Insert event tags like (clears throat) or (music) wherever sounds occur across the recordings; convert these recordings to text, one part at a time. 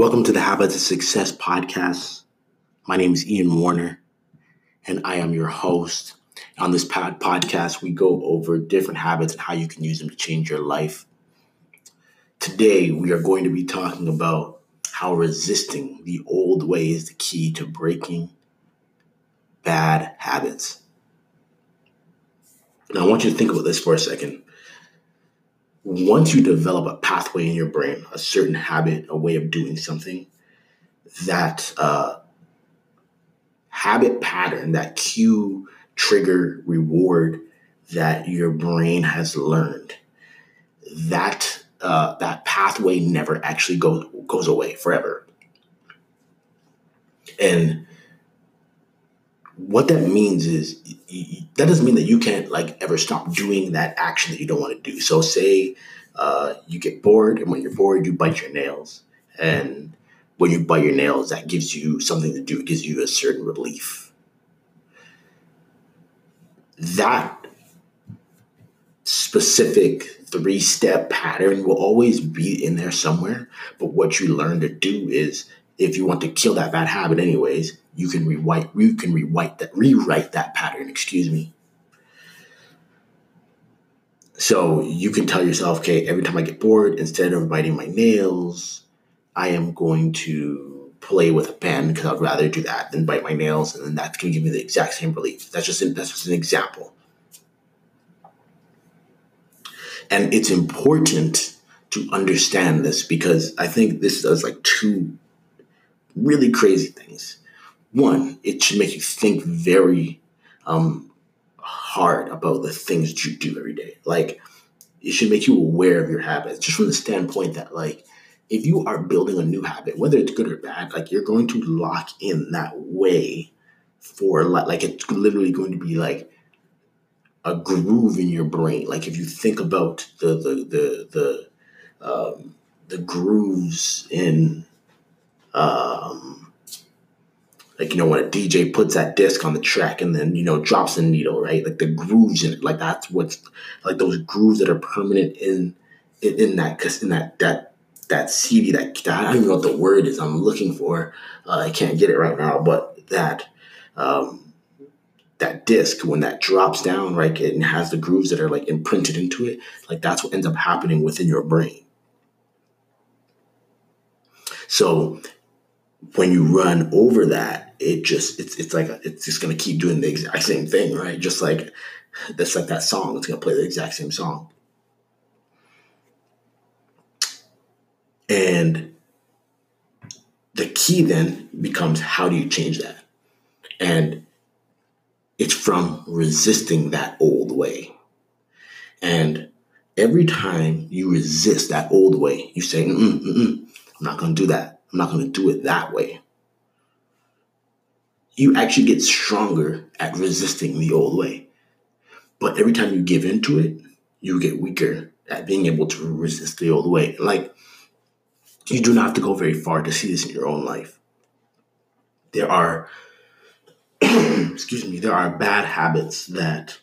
Welcome to the Habits of Success podcast. My name is Ian Warner, and I am your host. On this pod- podcast, we go over different habits and how you can use them to change your life. Today, we are going to be talking about how resisting the old way is the key to breaking bad habits. Now, I want you to think about this for a second once you develop a pathway in your brain, a certain habit, a way of doing something, that uh, habit pattern, that cue, trigger, reward that your brain has learned, that uh, that pathway never actually goes goes away forever. And what that means is that doesn't mean that you can't like ever stop doing that action that you don't want to do. So say uh, you get bored, and when you're bored, you bite your nails, and when you bite your nails, that gives you something to do. It gives you a certain relief. That specific three step pattern will always be in there somewhere. But what you learn to do is if you want to kill that bad habit anyways, you can rewrite you can rewrite that rewrite that pattern, excuse me. So you can tell yourself, okay, every time I get bored, instead of biting my nails, I am going to play with a pen because I'd rather do that than bite my nails, and then that's going to give me the exact same relief. That's just that's just an example. And it's important to understand this because I think this does like two really crazy things. One, it should make you think very um, hard about the things that you do every day. Like, it should make you aware of your habits, just from the standpoint that, like, if you are building a new habit, whether it's good or bad, like, you're going to lock in that way for, like, it's literally going to be like a groove in your brain. Like, if you think about the, the, the, the, um, the grooves in um, like you know when a DJ puts that disc on the track and then you know drops the needle, right? Like the grooves in it, like that's what's like those grooves that are permanent in in, in that because in that that that CD that I don't even know what the word is I'm looking for. Uh, I can't get it right now, but that um, that disc when that drops down, right, and has the grooves that are like imprinted into it. Like that's what ends up happening within your brain. So when you run over that, it just it's it's like a, it's just gonna keep doing the exact same thing, right? Just like that's like that song. It's gonna play the exact same song. And the key then becomes how do you change that? And it's from resisting that old way. And every time you resist that old way, you say, mm-mm, mm-mm, I'm not going to do that. I'm not going to do it that way. You actually get stronger at resisting the old way. But every time you give into it, you get weaker at being able to resist the old way. Like, you do not have to go very far to see this in your own life. There are, (clears throat) excuse me, there are bad habits that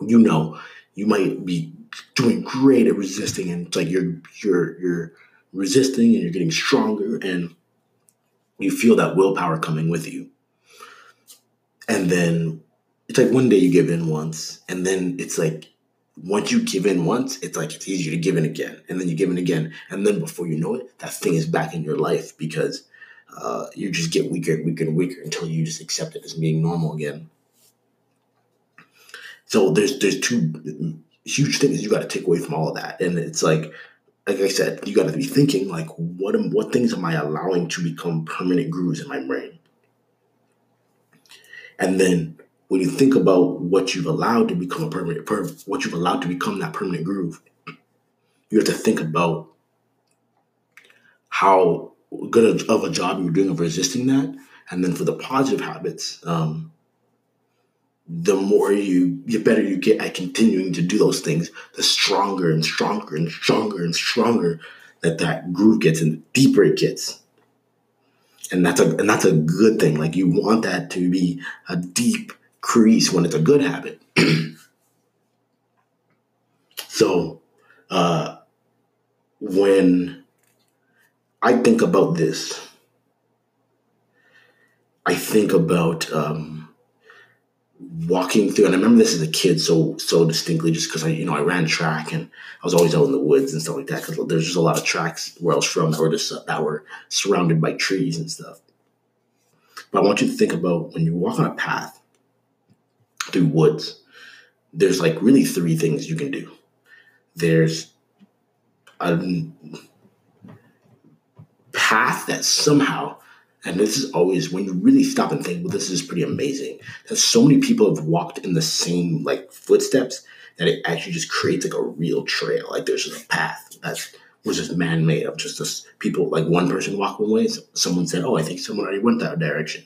you know you might be doing great at resisting, and it's like you're you're you're resisting and you're getting stronger and you feel that willpower coming with you. And then it's like one day you give in once, and then it's like once you give in once, it's like it's easier to give in again, and then you give in again, and then before you know it, that thing is back in your life because uh, you just get weaker and weaker and weaker until you just accept it as being normal again. So there's there's two huge things you got to take away from all of that, and it's like like I said, you got to be thinking like, what am, what things am I allowing to become permanent grooves in my brain? And then when you think about what you've allowed to become a permanent, per, what you've allowed to become that permanent groove, you have to think about how good of a job you're doing of resisting that. And then for the positive habits, um, the more you, the better you get at continuing to do those things, the stronger and stronger and stronger and stronger that that groove gets and the deeper it gets. And that's a and that's a good thing. Like you want that to be a deep crease when it's a good habit. (clears throat) so uh, when I think about this. I think about um, walking through, and I remember this as a kid so so distinctly, just because I you know I ran track and I was always out in the woods and stuff like that. Because there's just a lot of tracks where I was from that were just uh, that were surrounded by trees and stuff. But I want you to think about when you walk on a path through woods. There's like really three things you can do. There's a path that somehow and this is always when you really stop and think, well, this is pretty amazing. That so many people have walked in the same like footsteps that it actually just creates like a real trail. Like there's just a path that was just man made of just this people like one person walked one way. So someone said, Oh, I think someone already went that direction.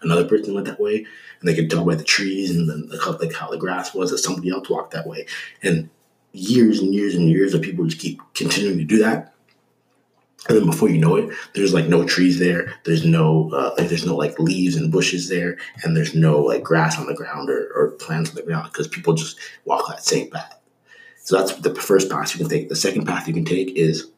Another person went that way, and they could tell by the trees and then the, like how the grass was that somebody else walked that way. And years and years and years of people just keep continuing to do that and then before you know it, there's like no trees there. There's no uh, like there's no like leaves and bushes there, and there's no like grass on the ground or, or plants on the ground because people just walk that same path. So that's the first path you can take. The second path you can take is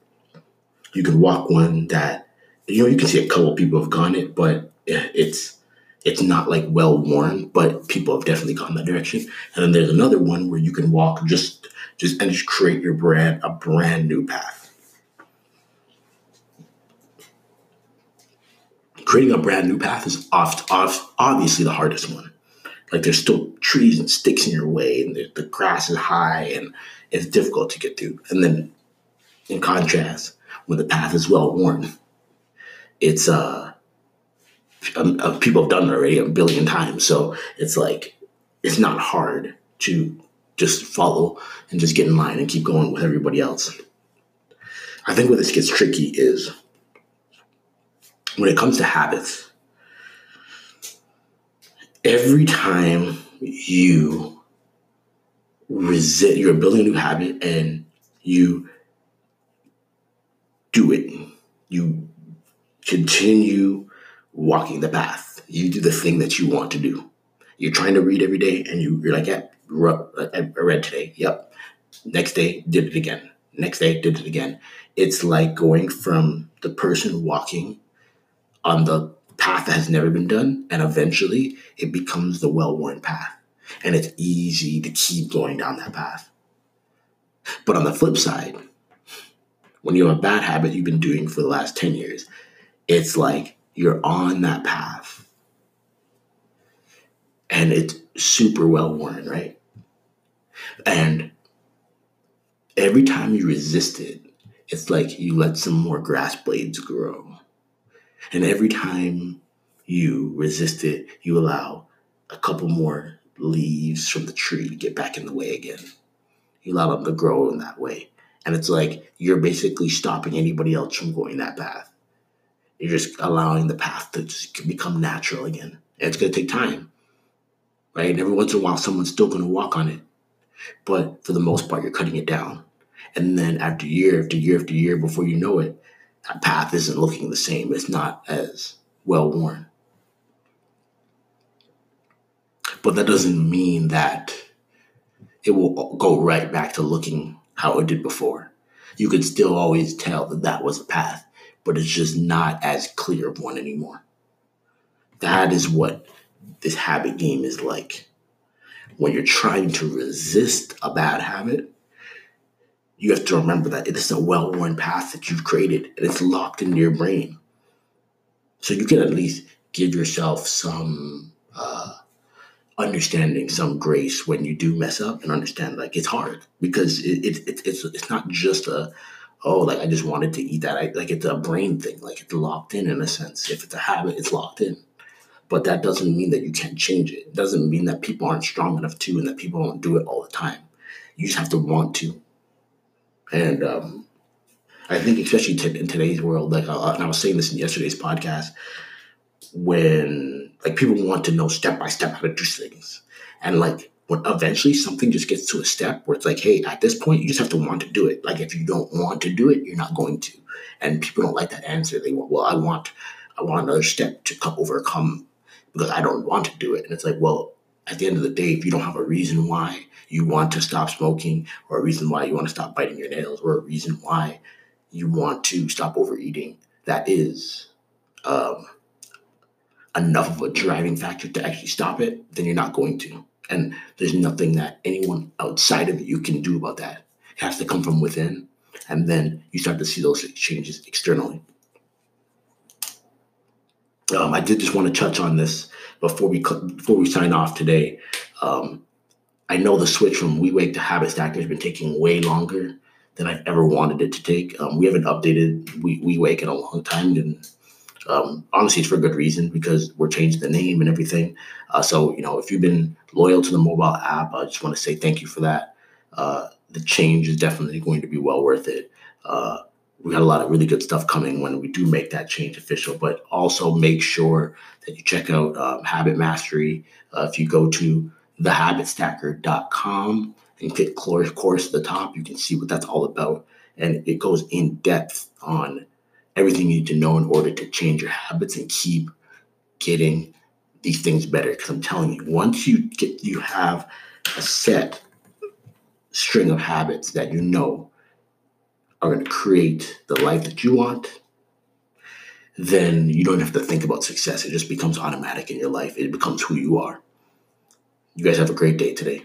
you can walk one that you know you can see a couple of people have gone it, but it's it's not like well worn, but people have definitely gone that direction. And then there's another one where you can walk just just and just create your brand a brand new path creating a brand new path is oft, oft, obviously the hardest one. Like there's still trees and sticks in your way, and the, the grass is high, and it's difficult to get through. And then, in contrast, when the path is well worn, it's uh, um, uh, people have done it already a billion times, so it's like it's not hard to just follow and just get in line and keep going with everybody else. I think where this gets tricky is when it comes to habits, every time you resist, you're building a new habit and you do it, you continue walking the path. You do the thing that you want to do. You're trying to read every day and you, you're like, yeah, I read today. Yep. Next day, did it again. Next day, did it again. It's like going from the person walking on the path that has never been done, and eventually it becomes the well worn path. And it's easy to keep going down that path. But on the flip side, when you have a bad habit you've been doing for the last 10 years, it's like you're on that path and it's super well worn, right? And every time you resist it, it's like you let some more grass blades grow. And every time you resist it, you allow a couple more leaves from the tree to get back in the way again. You allow them to grow in that way. And it's like you're basically stopping anybody else from going that path. You're just allowing the path to just become natural again. And it's going to take time, right? And every once in a while, someone's still going to walk on it. But for the most part, you're cutting it down. And then after year after year after year, before you know it, path isn't looking the same. It's not as well worn. But that doesn't mean that it will go right back to looking how it did before. You can still always tell that that was a path, but it's just not as clear of one anymore. That is what this habit game is like. When you're trying to resist a bad habit, you have to remember that it is a well worn path that you've created and it's locked into your brain. So you can at least give yourself some uh, understanding, some grace when you do mess up and understand like it's hard because it, it, it, it's it's not just a oh like I just wanted to eat that I, like it's a brain thing like it's locked in in a sense. If it's a habit, it's locked in. But that doesn't mean that you can't change it. It doesn't mean that people aren't strong enough to and that people don't do it all the time. You just have to want to and um, I think, especially t- in today's world, like, uh, and I was saying this in yesterday's podcast, when like people want to know step by step how to do things, and like when eventually something just gets to a step where it's like, hey, at this point, you just have to want to do it. Like, if you don't want to do it, you're not going to. And people don't like that answer. They want, well, I want, I want another step to come overcome because I don't want to do it. And it's like, well, at the end of the day, if you don't have a reason why you want to stop smoking or a reason why you want to stop biting your nails or a reason why you want to stop overeating that is um, enough of a driving factor to actually stop it, then you're not going to. And there's nothing that anyone outside of you can do about that. It has to come from within. And then you start to see those changes externally. Um, I did just want to touch on this before we before we sign off today. Um, I know the switch from We Wake to Habit Stacker has been taking way longer than I've ever wanted it to take. Um, we haven't updated We Wake in a long time, and um, honestly, it's for good reason because we're changing the name and everything. Uh, so you know, if you've been loyal to the mobile app, I just want to say thank you for that. Uh, the change is definitely going to be well worth it. Uh, we got a lot of really good stuff coming when we do make that change official. But also make sure that you check out um, Habit Mastery. Uh, if you go to thehabitstacker.com and click course at the top, you can see what that's all about. And it goes in depth on everything you need to know in order to change your habits and keep getting these things better. Because I'm telling you, once you get you have a set string of habits that you know are going to create the life that you want, then you don't have to think about success. It just becomes automatic in your life. It becomes who you are. You guys have a great day today.